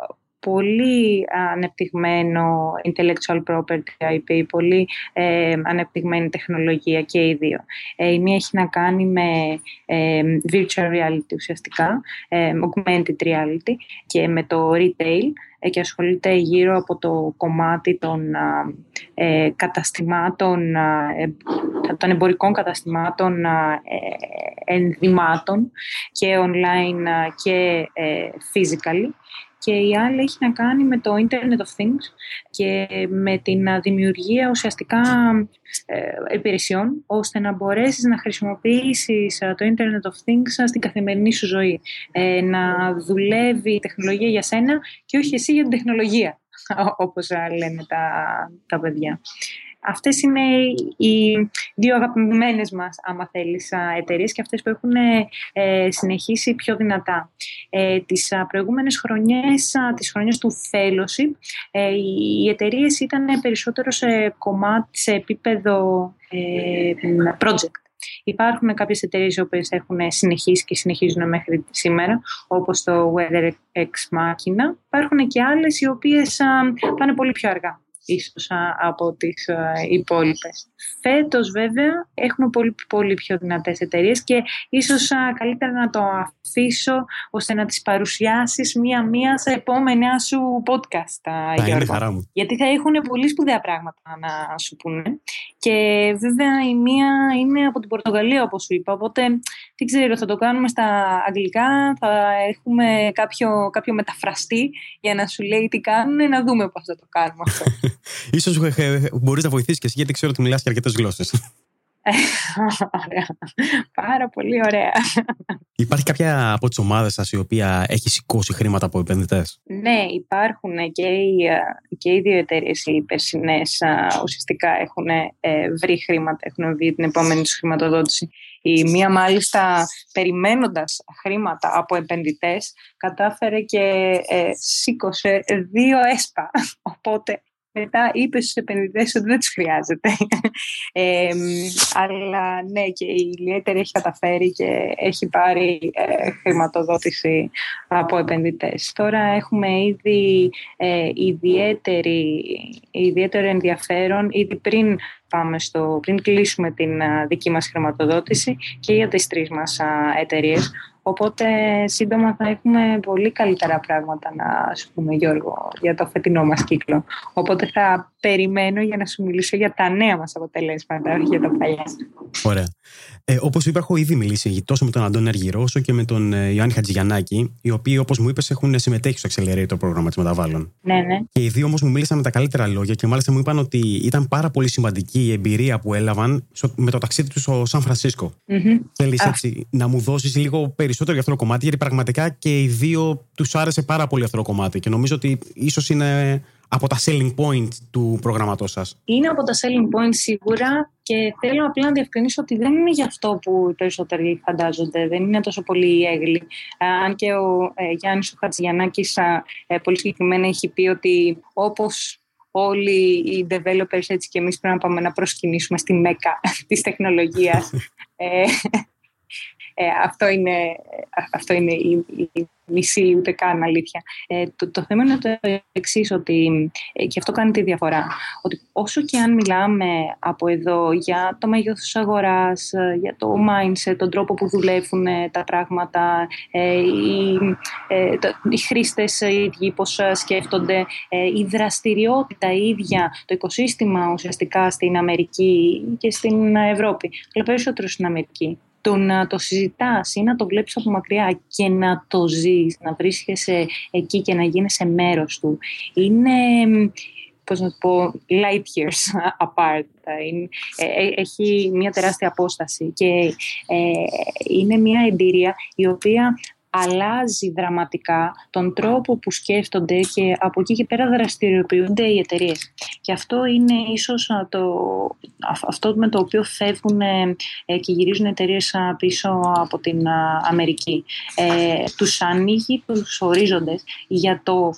πολύ ανεπτυγμένο intellectual property IP, πολύ ε, ανεπτυγμένη τεχνολογία και οι δύο. Ε, η μία έχει να κάνει με ε, virtual reality ουσιαστικά, ε, augmented reality και με το retail και ασχολείται γύρω από το κομμάτι των καταστημάτων, των εμπορικών καταστημάτων ενδυμάτων και online και physically και η άλλη έχει να κάνει με το Internet of Things και με την δημιουργία ουσιαστικά ε, υπηρεσιών ώστε να μπορέσεις να χρησιμοποιήσεις ε, το Internet of Things στην καθημερινή σου ζωή. Ε, να δουλεύει η τεχνολογία για σένα και όχι εσύ για την τεχνολογία, όπως λένε τα, τα παιδιά. Αυτές είναι οι δύο αγαπημένες μας, άμα θέλεις, εταιρείες και αυτές που έχουν ε, συνεχίσει πιο δυνατά. Ε, τις προηγούμενες χρονιές, τις χρονιές του Fellowship, ε, οι εταιρείες ήταν περισσότερο σε κομμάτι, σε επίπεδο ε, project. Υπάρχουν κάποιες εταιρείες που έχουν συνεχίσει και συνεχίζουν μέχρι σήμερα, όπως το WeatherX Machina. Υπάρχουν και άλλες οι οποίες πάνε πολύ πιο αργά ίσως από τις υπόλοιπες. Φέτος βέβαια έχουμε πολύ, πολύ πιο δυνατές εταιρείες και ίσως καλύτερα να το αφήσω ώστε να τις παρουσιάσεις μία-μία σε επόμενα σου podcast, Γιώργο. Γιατί θα έχουν πολύ σπουδαία πράγματα να σου πούνε. Και βέβαια η μία είναι από την Πορτογαλία όπως σου είπα, οπότε δεν ξέρω, θα το κάνουμε στα αγγλικά, θα έχουμε κάποιο, κάποιο μεταφραστή για να σου λέει τι κάνουν, να δούμε πώς θα το κάνουμε αυτό. Ίσως μπορείς να βοηθήσεις και εσύ γιατί ξέρω ότι μιλάς και αρκετές γλώσσες. Ωραία. Πάρα πολύ ωραία. Υπάρχει κάποια από τις ομάδες σας η οποία έχει σηκώσει χρήματα από επενδυτές; Ναι, υπάρχουν και οι, και οι δύο εταιρείες οι περσινές ουσιαστικά έχουν ε, βρει χρήματα, έχουν βρει την επόμενη τους χρηματοδότηση. Η μία μάλιστα περιμένοντας χρήματα από επενδυτές κατάφερε και ε, σήκωσε δύο έσπα. Οπότε μετά είπες στους επενδυτές ότι δεν τους χρειάζεται. αλλά ναι, και η Λιέτερ έχει καταφέρει και έχει πάρει ε, χρηματοδότηση από επενδυτές. Τώρα έχουμε ήδη ε, ιδιαίτερο ενδιαφέρον ήδη πριν πάμε στο, πριν κλείσουμε την δική μας χρηματοδότηση και για τις τρεις μας εταιρείες Οπότε σύντομα θα έχουμε πολύ καλύτερα πράγματα να σου πούμε Γιώργο για το φετινό μας κύκλο. Οπότε θα περιμένω για να σου μιλήσω για τα νέα μας αποτελέσματα, όχι για τα παλιά. Ωραία. Ε, Όπως είπα, έχω ήδη μιλήσει τόσο με τον Αντώνη Αργυρό όσο και με τον ε, Ιωάννη Χατζηγιανάκη, οι οποίοι, όπως μου είπες, έχουν συμμετέχει στο Accelerator πρόγραμμα της Μεταβάλλον. Ναι, ναι. Και οι δύο όμως μου μίλησαν με τα καλύτερα λόγια και μάλιστα μου είπαν ότι ήταν πάρα πολύ σημαντική η εμπειρία που έλαβαν με το ταξίδι τους στο Σαν Φρανσίσκο. Mm-hmm. Θέλει έτσι να μου δώσεις λίγο περισσότερο για αυτό το κομμάτι, γιατί πραγματικά και οι δύο τους άρεσε πάρα πολύ αυτό το κομμάτι. Και νομίζω ότι ίσως είναι από τα selling point του προγραμματό σας; Είναι από τα selling point σίγουρα και θέλω απλά να διευκρινίσω ότι δεν είναι γι' αυτό που οι περισσότεροι φαντάζονται. Δεν είναι τόσο πολύ έγκλη. Αν και ο ε, Γιάννης ο Χατζιανάκης ε, πολύ συγκεκριμένα έχει πει ότι όπως όλοι οι developers έτσι και εμείς πρέπει να πάμε να προσκυνήσουμε στη μέκα της τεχνολογίας. Ε, ε, αυτό είναι, αυτό είναι η, η μισή ούτε καν αλήθεια. Ε, το, το θέμα είναι το εξής ότι ε, και αυτό κάνει τη διαφορά. Ότι όσο και αν μιλάμε από εδώ για το μέγεθος αγοράς, ε, για το mindset, τον τρόπο που δουλεύουν τα πράγματα, ε, οι, ε, το, οι χρήστες οι ίδιοι πώς σκέφτονται, η δραστηριότητα η ίδια, το οικοσύστημα ουσιαστικά στην Αμερική και στην Ευρώπη, αλλά περισσότερο στην Αμερική το να το συζητάς ή να το βλέπεις από μακριά και να το ζεις, να βρίσκεσαι εκεί και να γίνεσαι μέρος του, είναι πώς να το πω, light years apart. Ε, ε, έχει μια τεράστια απόσταση και ε, είναι μια εμπειρία η οποία αλλάζει δραματικά τον τρόπο που σκέφτονται και από εκεί και πέρα δραστηριοποιούνται οι εταιρείες. Και αυτό είναι ίσως το, αυτό με το οποίο φεύγουν ε, και γυρίζουν εταιρείες πίσω από την Αμερική. Ε, τους ανοίγει τους ορίζοντες για το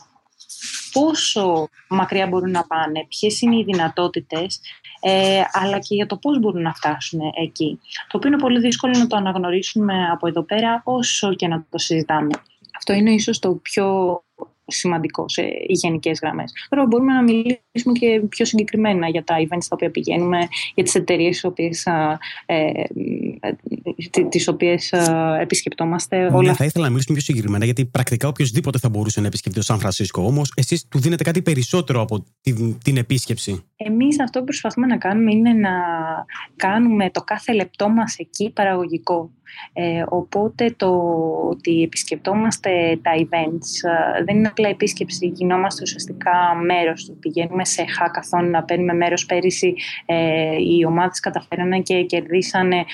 πόσο μακριά μπορούν να πάνε, ποιες είναι οι δυνατότητες, ε, αλλά και για το πώς μπορούν να φτάσουν εκεί. Το οποίο είναι πολύ δύσκολο να το αναγνωρίσουμε από εδώ πέρα όσο και να το συζητάμε. Αυτό είναι ίσως το πιο σημαντικό σε γενικές γραμμές. Τώρα μπορούμε να μιλήσουμε και πιο συγκεκριμένα για τα events στα οποία πηγαίνουμε, για τις εταιρείες τι οποίες ε, τις οποίες επισκεπτόμαστε. Ναι, όλα. Θα ήθελα να μιλήσουμε πιο συγκεκριμένα, γιατί πρακτικά οποιοδήποτε θα μπορούσε να επισκεφτεί το Σαν Φρανσίσκο. Όμως, εσείς του δίνετε κάτι περισσότερο από την, την επίσκεψη. Εμείς αυτό που προσπαθούμε να κάνουμε είναι να κάνουμε το κάθε λεπτό μας εκεί παραγωγικό. Ε, οπότε το ότι επισκεπτόμαστε τα events ε, δεν είναι απλά επίσκεψη, γινόμαστε ουσιαστικά μέρος του. Πηγαίνουμε σε hackathon να παίρνουμε μέρος πέρυσι. Ε, οι ομάδες καταφέρανε και κερδίσανε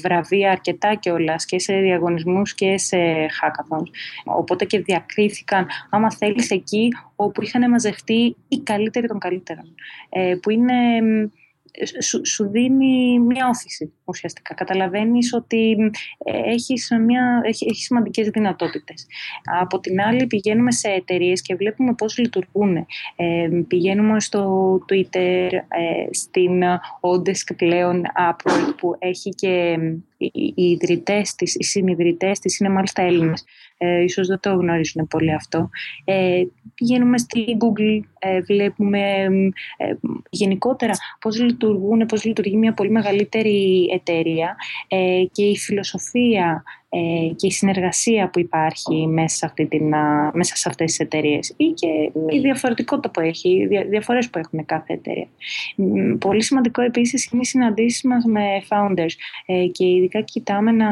βραβεία αρκετά κιόλας και σε διαγωνισμούς και σε hackathons. Οπότε και διακρίθηκαν, άμα θέλεις, εκεί όπου είχαν μαζευτεί οι καλύτεροι των καλύτερων. Ε, που είναι σου, σου δίνει μια όθηση ουσιαστικά. Καταλαβαίνεις ότι ε, έχεις, μια, έχει, έχεις σημαντικές δυνατότητες. Από την άλλη πηγαίνουμε σε εταιρείες και βλέπουμε πώς λειτουργούν. Ε, πηγαίνουμε στο Twitter, ε, στην Odesk πλέον Upwork που έχει και οι ιδρυτές της, οι συνειδητές της είναι μάλιστα Έλληνες. Ε, ίσως δεν το γνωρίζουν πολύ αυτό. Ε, πηγαίνουμε στη Google, ε, βλέπουμε ε, γενικότερα πώς λειτουργούν, πώς λειτουργεί μια πολύ μεγαλύτερη εταιρεία ε, και η φιλοσοφία ε, και η συνεργασία που υπάρχει μέσα σε, αυτή την, μέσα σε αυτές τις εταιρείες. Ή και η διαφορετικότητα που έχει, οι διαφορές που έχουν κάθε εταιρεία. Πολύ σημαντικό επίσης είναι οι συναντήσεις μας με founders. Ε, και ειδικά κοιτάμε να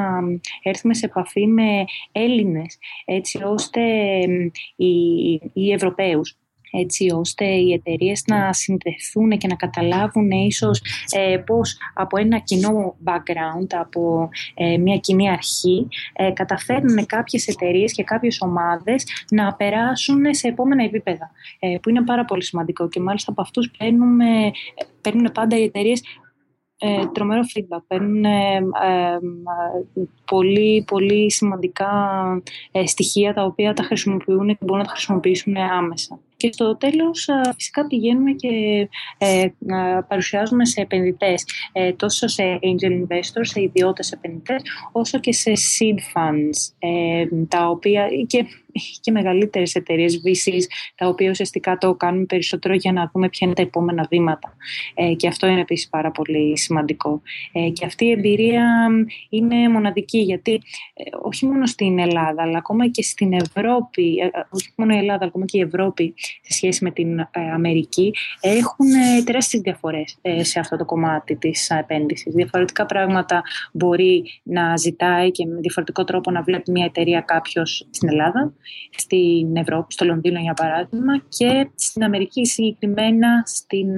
έρθουμε σε επαφή με Έλληνες έτσι ώστε οι, οι Ευρωπαίους έτσι ώστε οι εταιρείες να συνδεθούν και να καταλάβουν ίσως ε, πώς από ένα κοινό background, από ε, μια κοινή αρχή, ε, καταφέρνουν κάποιες εταιρείες και κάποιες ομάδες να περάσουν σε επόμενα επίπεδα, ε, που είναι πάρα πολύ σημαντικό και μάλιστα από αυτούς παίρνουμε, παίρνουν πάντα οι εταιρείες ε, τρομερό feedback. Παίρνουν ε, πολύ, πολύ σημαντικά στοιχεία τα οποία τα χρησιμοποιούν και μπορούν να τα χρησιμοποιήσουν άμεσα. Και στο τέλος φυσικά πηγαίνουμε και ε, παρουσιάζουμε σε επενδυτές, ε, τόσο σε angel investors, σε ιδιώτες επενδυτές, όσο και σε seed funds, ε, τα οποία και, και μεγαλύτερες εταιρείες VCs, τα οποία ουσιαστικά το κάνουμε περισσότερο για να δούμε ποια είναι τα επόμενα βήματα. και αυτό είναι επίσης πάρα πολύ σημαντικό. και αυτή η εμπειρία είναι μοναδική, γιατί όχι μόνο στην Ελλάδα, αλλά ακόμα και στην Ευρώπη, όχι μόνο η Ελλάδα, αλλά ακόμα και η Ευρώπη, σε σχέση με την ε, Αμερική έχουν ε, τεράστιες διαφορές σε αυτό το κομμάτι της επένδυσης. Διαφορετικά πράγματα μπορεί να ζητάει και με διαφορετικό τρόπο να βλέπει μια εταιρεία κάποιος στην Ελλάδα, στην Ευρώπη, στο Λονδίνο για παράδειγμα και στην Αμερική συγκεκριμένα στην,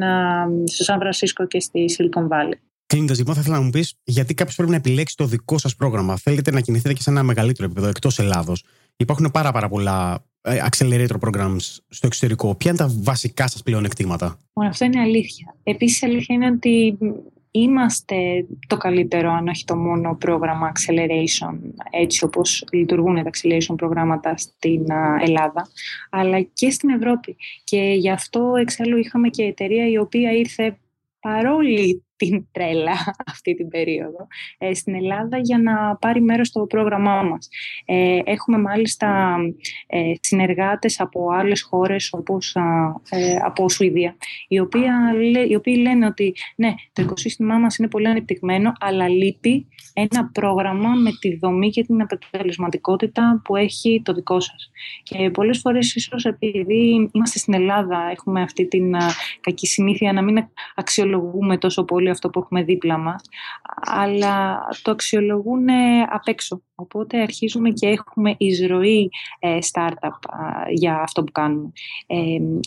στο Σαν Φρανσίσκο και στη Silicon Valley. Κλείνοντας, λοιπόν, θα ήθελα να μου πεις γιατί κάποιος πρέπει να επιλέξει το δικό σας πρόγραμμα; Θέλετε να κινηθείτε και σε ένα μεγαλύτερο επίπεδο εκτός Ελλάδος. Υπάρχουν πάρα, πάρα πολλά ε, accelerator programs στο εξωτερικό. Ποια είναι τα βασικά σας πλεονεκτήματα, Αυτό είναι αλήθεια. Επίσης, αλήθεια είναι ότι είμαστε το καλύτερο, αν όχι το μόνο πρόγραμμα acceleration, έτσι όπως λειτουργούν τα acceleration προγράμματα στην Ελλάδα, αλλά και στην Ευρώπη. Και γι' αυτό εξάλλου είχαμε και εταιρεία η οποία ήρθε παρόλη την τρέλα αυτή την περίοδο ε, στην Ελλάδα για να πάρει μέρος στο πρόγραμμά μας. Ε, έχουμε μάλιστα ε, συνεργάτες από άλλες χώρες όπως ε, από Σουηδία οι, οποία, οι οποίοι λένε ότι ναι, το οικοσύστημά μας είναι πολύ ανεπτυγμένο αλλά λείπει ένα πρόγραμμα με τη δομή και την αποτελεσματικότητα που έχει το δικό σας. Και πολλές φορές ίσως επειδή είμαστε στην Ελλάδα έχουμε αυτή την κακή συνήθεια να μην αξιολογούμε τόσο πολύ αυτό που έχουμε δίπλα μας, αλλά το αξιολογούν απ' έξω. Οπότε αρχίζουμε και έχουμε εισρωή ε, startup για αυτό που κάνουμε. Ε,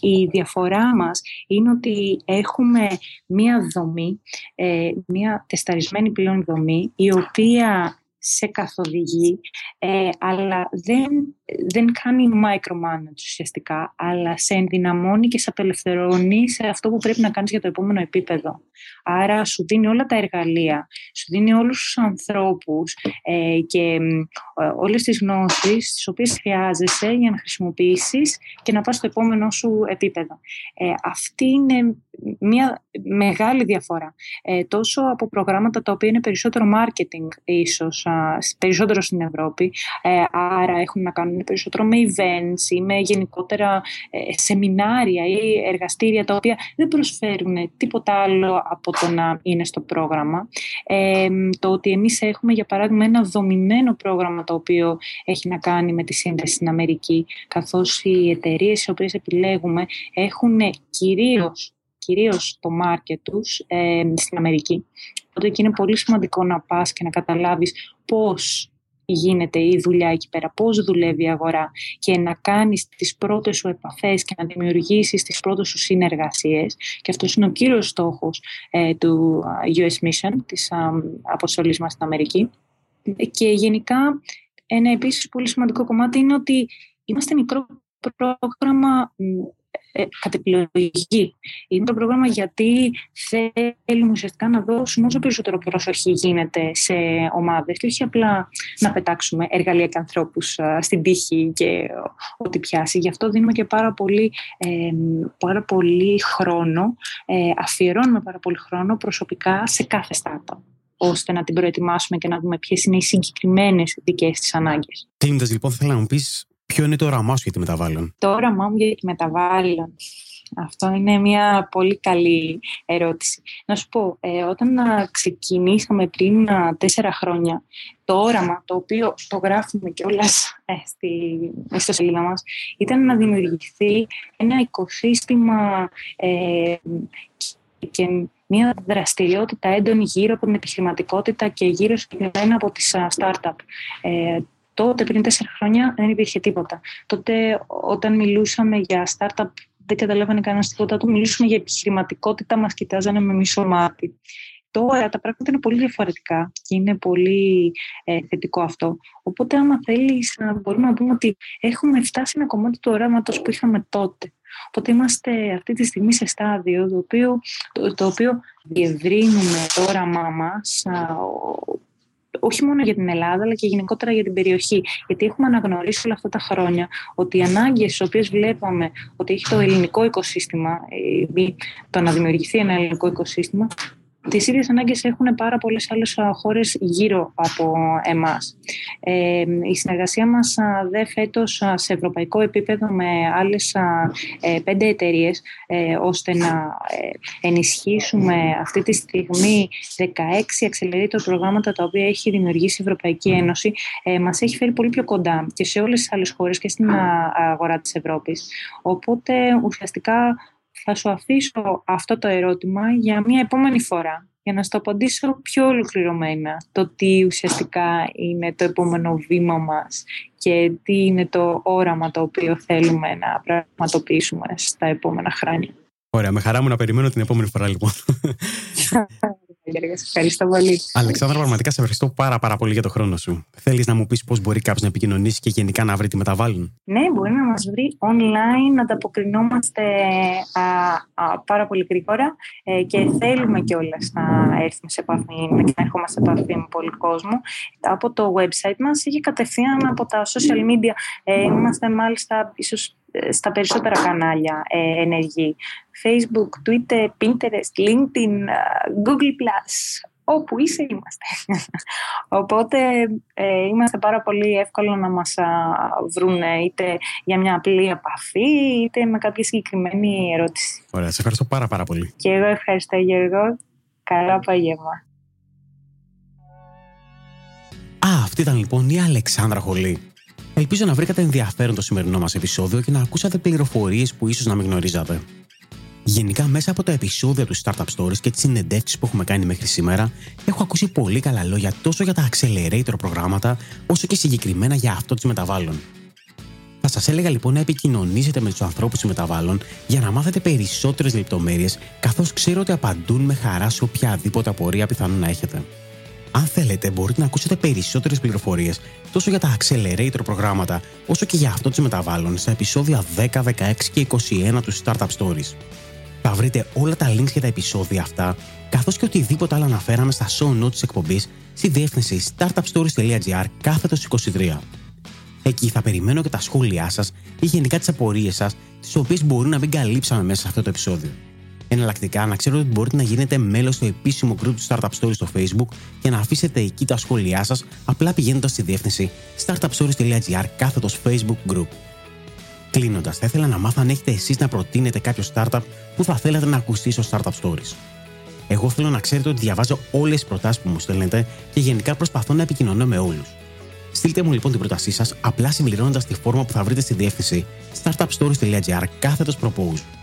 η διαφορά μας είναι ότι έχουμε μία δομή, ε, μία τεσταρισμένη πλέον δομή, η οποία σε καθοδηγεί, ε, αλλά δεν, δεν κάνει micromanage ουσιαστικά, αλλά σε ενδυναμώνει και σε απελευθερώνει σε αυτό που πρέπει να κάνεις για το επόμενο επίπεδο. Άρα σου δίνει όλα τα εργαλεία, σου δίνει όλους τους ανθρώπους ε, και ε, όλες τις γνώσεις τις οποίες χρειάζεσαι για να χρησιμοποιήσεις και να πας στο επόμενο σου επίπεδο. Ε, αυτή είναι μια μεγάλη διαφορά. Ε, τόσο από προγράμματα τα οποία είναι περισσότερο marketing ίσως, περισσότερο στην Ευρώπη, ε, άρα έχουν να κάνουν περισσότερο με events ή με γενικότερα ε, σεμινάρια ή εργαστήρια τα οποία δεν προσφέρουν τίποτα άλλο από το να είναι στο πρόγραμμα. Ε, το ότι εμείς έχουμε για παράδειγμα ένα δομημένο πρόγραμμα το οποίο έχει να κάνει με τη σύνδεση στην Αμερική, καθώς οι εταιρείες οι οποίες επιλέγουμε έχουν κυρίως κυρίως το μάρκετ τους ε, στην Αμερική. Οπότε εκεί είναι πολύ σημαντικό να πας και να καταλάβεις πώς γίνεται η δουλειά εκεί πέρα, πώς δουλεύει η αγορά και να κάνεις τις πρώτες σου επαφές και να δημιουργήσεις τις πρώτες σου συνεργασίες και αυτός είναι ο κύριος στόχος ε, του US Mission, της ε, αποστολής μας στην Αμερική. Και γενικά ένα επίσης πολύ σημαντικό κομμάτι είναι ότι είμαστε μικρό πρόγραμμα ε, κατ' επιλογή. Είναι το πρόγραμμα γιατί θέλουμε ουσιαστικά να δώσουμε όσο περισσότερο προσοχή γίνεται σε ομάδες και όχι απλά να πετάξουμε εργαλεία και ανθρώπους στην τύχη και ό,τι πιάσει. Γι' αυτό δίνουμε και πάρα πολύ, ε, πάρα πολύ χρόνο, ε, αφιερώνουμε πάρα πολύ χρόνο προσωπικά σε κάθε startup ώστε να την προετοιμάσουμε και να δούμε ποιες είναι οι συγκεκριμένες δικές της ανάγκες. Κλείνοντα, λοιπόν, θα ήθελα να μου πεις Ποιο είναι το όραμά σου για τη μεταβάλλον; Το όραμά μου για τη μεταβάλλον. Αυτό είναι μια πολύ καλή ερώτηση. Να σου πω, ε, όταν ξεκινήσαμε πριν τέσσερα χρόνια, το όραμα το οποίο το γράφουμε κιόλας ε, στη σελίδα μας ήταν να δημιουργηθεί ένα οικοσύστημα ε, και μια δραστηριότητα έντονη γύρω από την επιχειρηματικότητα και γύρω συγκεκριμένα από τις startup. Ε, Τότε, πριν τέσσερα χρόνια, δεν υπήρχε τίποτα. Τότε, όταν μιλούσαμε για startup, δεν καταλάβανε κανένας τίποτα. Όταν μιλούσαμε για επιχειρηματικότητα, μας κοιτάζανε με μισό μάτι. Τώρα τα πράγματα είναι πολύ διαφορετικά και είναι πολύ ε, θετικό αυτό. Οπότε, άμα θέλεις, μπορούμε να πούμε ότι έχουμε φτάσει ένα κομμάτι του οράματος που είχαμε τότε. Οπότε είμαστε αυτή τη στιγμή σε στάδιο το οποίο, το, το οποίο διευρύνουμε το όραμά μας όχι μόνο για την Ελλάδα, αλλά και γενικότερα για την περιοχή. Γιατί έχουμε αναγνωρίσει όλα αυτά τα χρόνια ότι οι ανάγκες τι οποίες βλέπαμε ότι έχει το ελληνικό οικοσύστημα, το να δημιουργηθεί ένα ελληνικό οικοσύστημα, τις ίδιες ανάγκες έχουν πάρα πολλές άλλες χώρες γύρω από εμάς. Ε, η συνεργασία μας δε φέτος σε ευρωπαϊκό επίπεδο με άλλες ε, πέντε εταιρείες ε, ώστε να ε, ενισχύσουμε αυτή τη στιγμή 16 accelerator προγράμματα τα οποία έχει δημιουργήσει η Ευρωπαϊκή Ένωση ε, μας έχει φέρει πολύ πιο κοντά και σε όλες τις άλλες χώρες και στην αγορά της Ευρώπης. Οπότε ουσιαστικά θα σου αφήσω αυτό το ερώτημα για μια επόμενη φορά για να στο απαντήσω πιο ολοκληρωμένα το τι ουσιαστικά είναι το επόμενο βήμα μας και τι είναι το όραμα το οποίο θέλουμε να πραγματοποιήσουμε στα επόμενα χρόνια. Ωραία, με χαρά μου να περιμένω την επόμενη φορά λοιπόν. ευχαριστώ πολύ. Αλεξάνδρα, πραγματικά σε ευχαριστώ πάρα, πάρα πολύ για το χρόνο σου. Θέλεις να μου πεις πώς μπορεί κάποιος να επικοινωνήσει και γενικά να βρει τη μεταβάλλον. Ναι, μπορεί να μας βρει online, να ανταποκρινόμαστε α, α, πάρα πολύ γρήγορα ε, και θέλουμε κιόλας να έρθουμε σε επαφή, να ερχόμαστε σε επαφή με πολύ κόσμο. Από το website μας ή κατευθείαν από τα social media. Ε, είμαστε μάλιστα ίσως ε, στα περισσότερα κανάλια ε, ενεργοί. Facebook, Twitter, Pinterest, LinkedIn, Google+, όπου είσαι είμαστε. Οπότε ε, είμαστε πάρα πολύ εύκολο να μας βρουν είτε για μια απλή επαφή είτε με κάποια συγκεκριμένη ερώτηση. Ωραία, σε ευχαριστώ πάρα πάρα πολύ. Και εγώ ευχαριστώ Γιώργο. Καλό απόγευμα. Α, αυτή ήταν λοιπόν η Αλεξάνδρα Χολή. Ελπίζω να βρήκατε ενδιαφέρον το σημερινό μας επεισόδιο και να ακούσατε πληροφορίες που ίσως να μην γνωρίζατε. Γενικά, μέσα από τα επεισόδια του Startup Stories και τις συνεντεύξεις που έχουμε κάνει μέχρι σήμερα, έχω ακούσει πολύ καλά λόγια τόσο για τα accelerator προγράμματα, όσο και συγκεκριμένα για αυτό της μεταβάλλον. Θα σας έλεγα λοιπόν να επικοινωνήσετε με τους ανθρώπους της μεταβάλλον για να μάθετε περισσότερες λεπτομέρειες, καθώς ξέρω ότι απαντούν με χαρά σε οποιαδήποτε απορία πιθανόν να έχετε. Αν θέλετε, μπορείτε να ακούσετε περισσότερες πληροφορίες τόσο για τα accelerator προγράμματα, όσο και για αυτό τη μεταβάλλον στα επεισόδια 10, 16 και 21 του Startup Stories. Θα βρείτε όλα τα links για τα επεισόδια αυτά, καθώς και οτιδήποτε άλλο αναφέραμε στα show notes της εκπομπής στη διεύθυνση startupstories.gr κάθετος 23. Εκεί θα περιμένω και τα σχόλιά σας ή γενικά τις απορίες σας, τις οποίες μπορεί να μην καλύψαμε μέσα σε αυτό το επεισόδιο. Εναλλακτικά, να ξέρετε ότι μπορείτε να γίνετε μέλος στο επίσημο group του Startup Stories στο Facebook και να αφήσετε εκεί τα σχόλιά σας απλά πηγαίνοντας στη διεύθυνση startupstories.gr κάθετος Facebook group. Κλείνοντας, θα ήθελα να μάθω αν έχετε εσείς να προτείνετε κάποιο startup που θα θέλατε να ακουστεί στο Startup Stories. Εγώ θέλω να ξέρετε ότι διαβάζω όλες τις προτάσεις που μου στέλνετε και γενικά προσπαθώ να επικοινωνώ με όλους. Στείλτε μου λοιπόν την πρότασή σας απλά συμπληρώνοντας τη φόρμα που θα βρείτε στη διεύθυνση startupstories.gr κάθετος propose.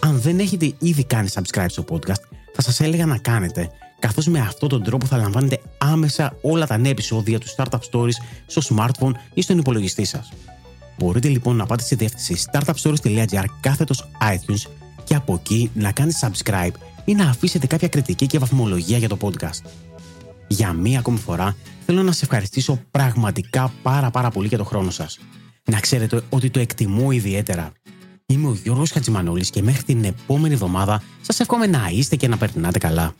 Αν δεν έχετε ήδη κάνει subscribe στο podcast, θα σας έλεγα να κάνετε, καθώς με αυτόν τον τρόπο θα λαμβάνετε άμεσα όλα τα νέα επεισόδια του Startup Stories στο smartphone ή στον υπολογιστή σας. Μπορείτε λοιπόν να πάτε στη διεύθυνση startupstories.gr κάθετος iTunes και από εκεί να κάνετε subscribe ή να αφήσετε κάποια κριτική και βαθμολογία για το podcast. Για μία ακόμη φορά θέλω να σε ευχαριστήσω πραγματικά πάρα πάρα πολύ για το χρόνο σας. Να ξέρετε ότι το εκτιμώ ιδιαίτερα. Είμαι ο Γιώργος Χατζημανόλης και μέχρι την επόμενη εβδομάδα σας εύχομαι να είστε και να περνάτε καλά.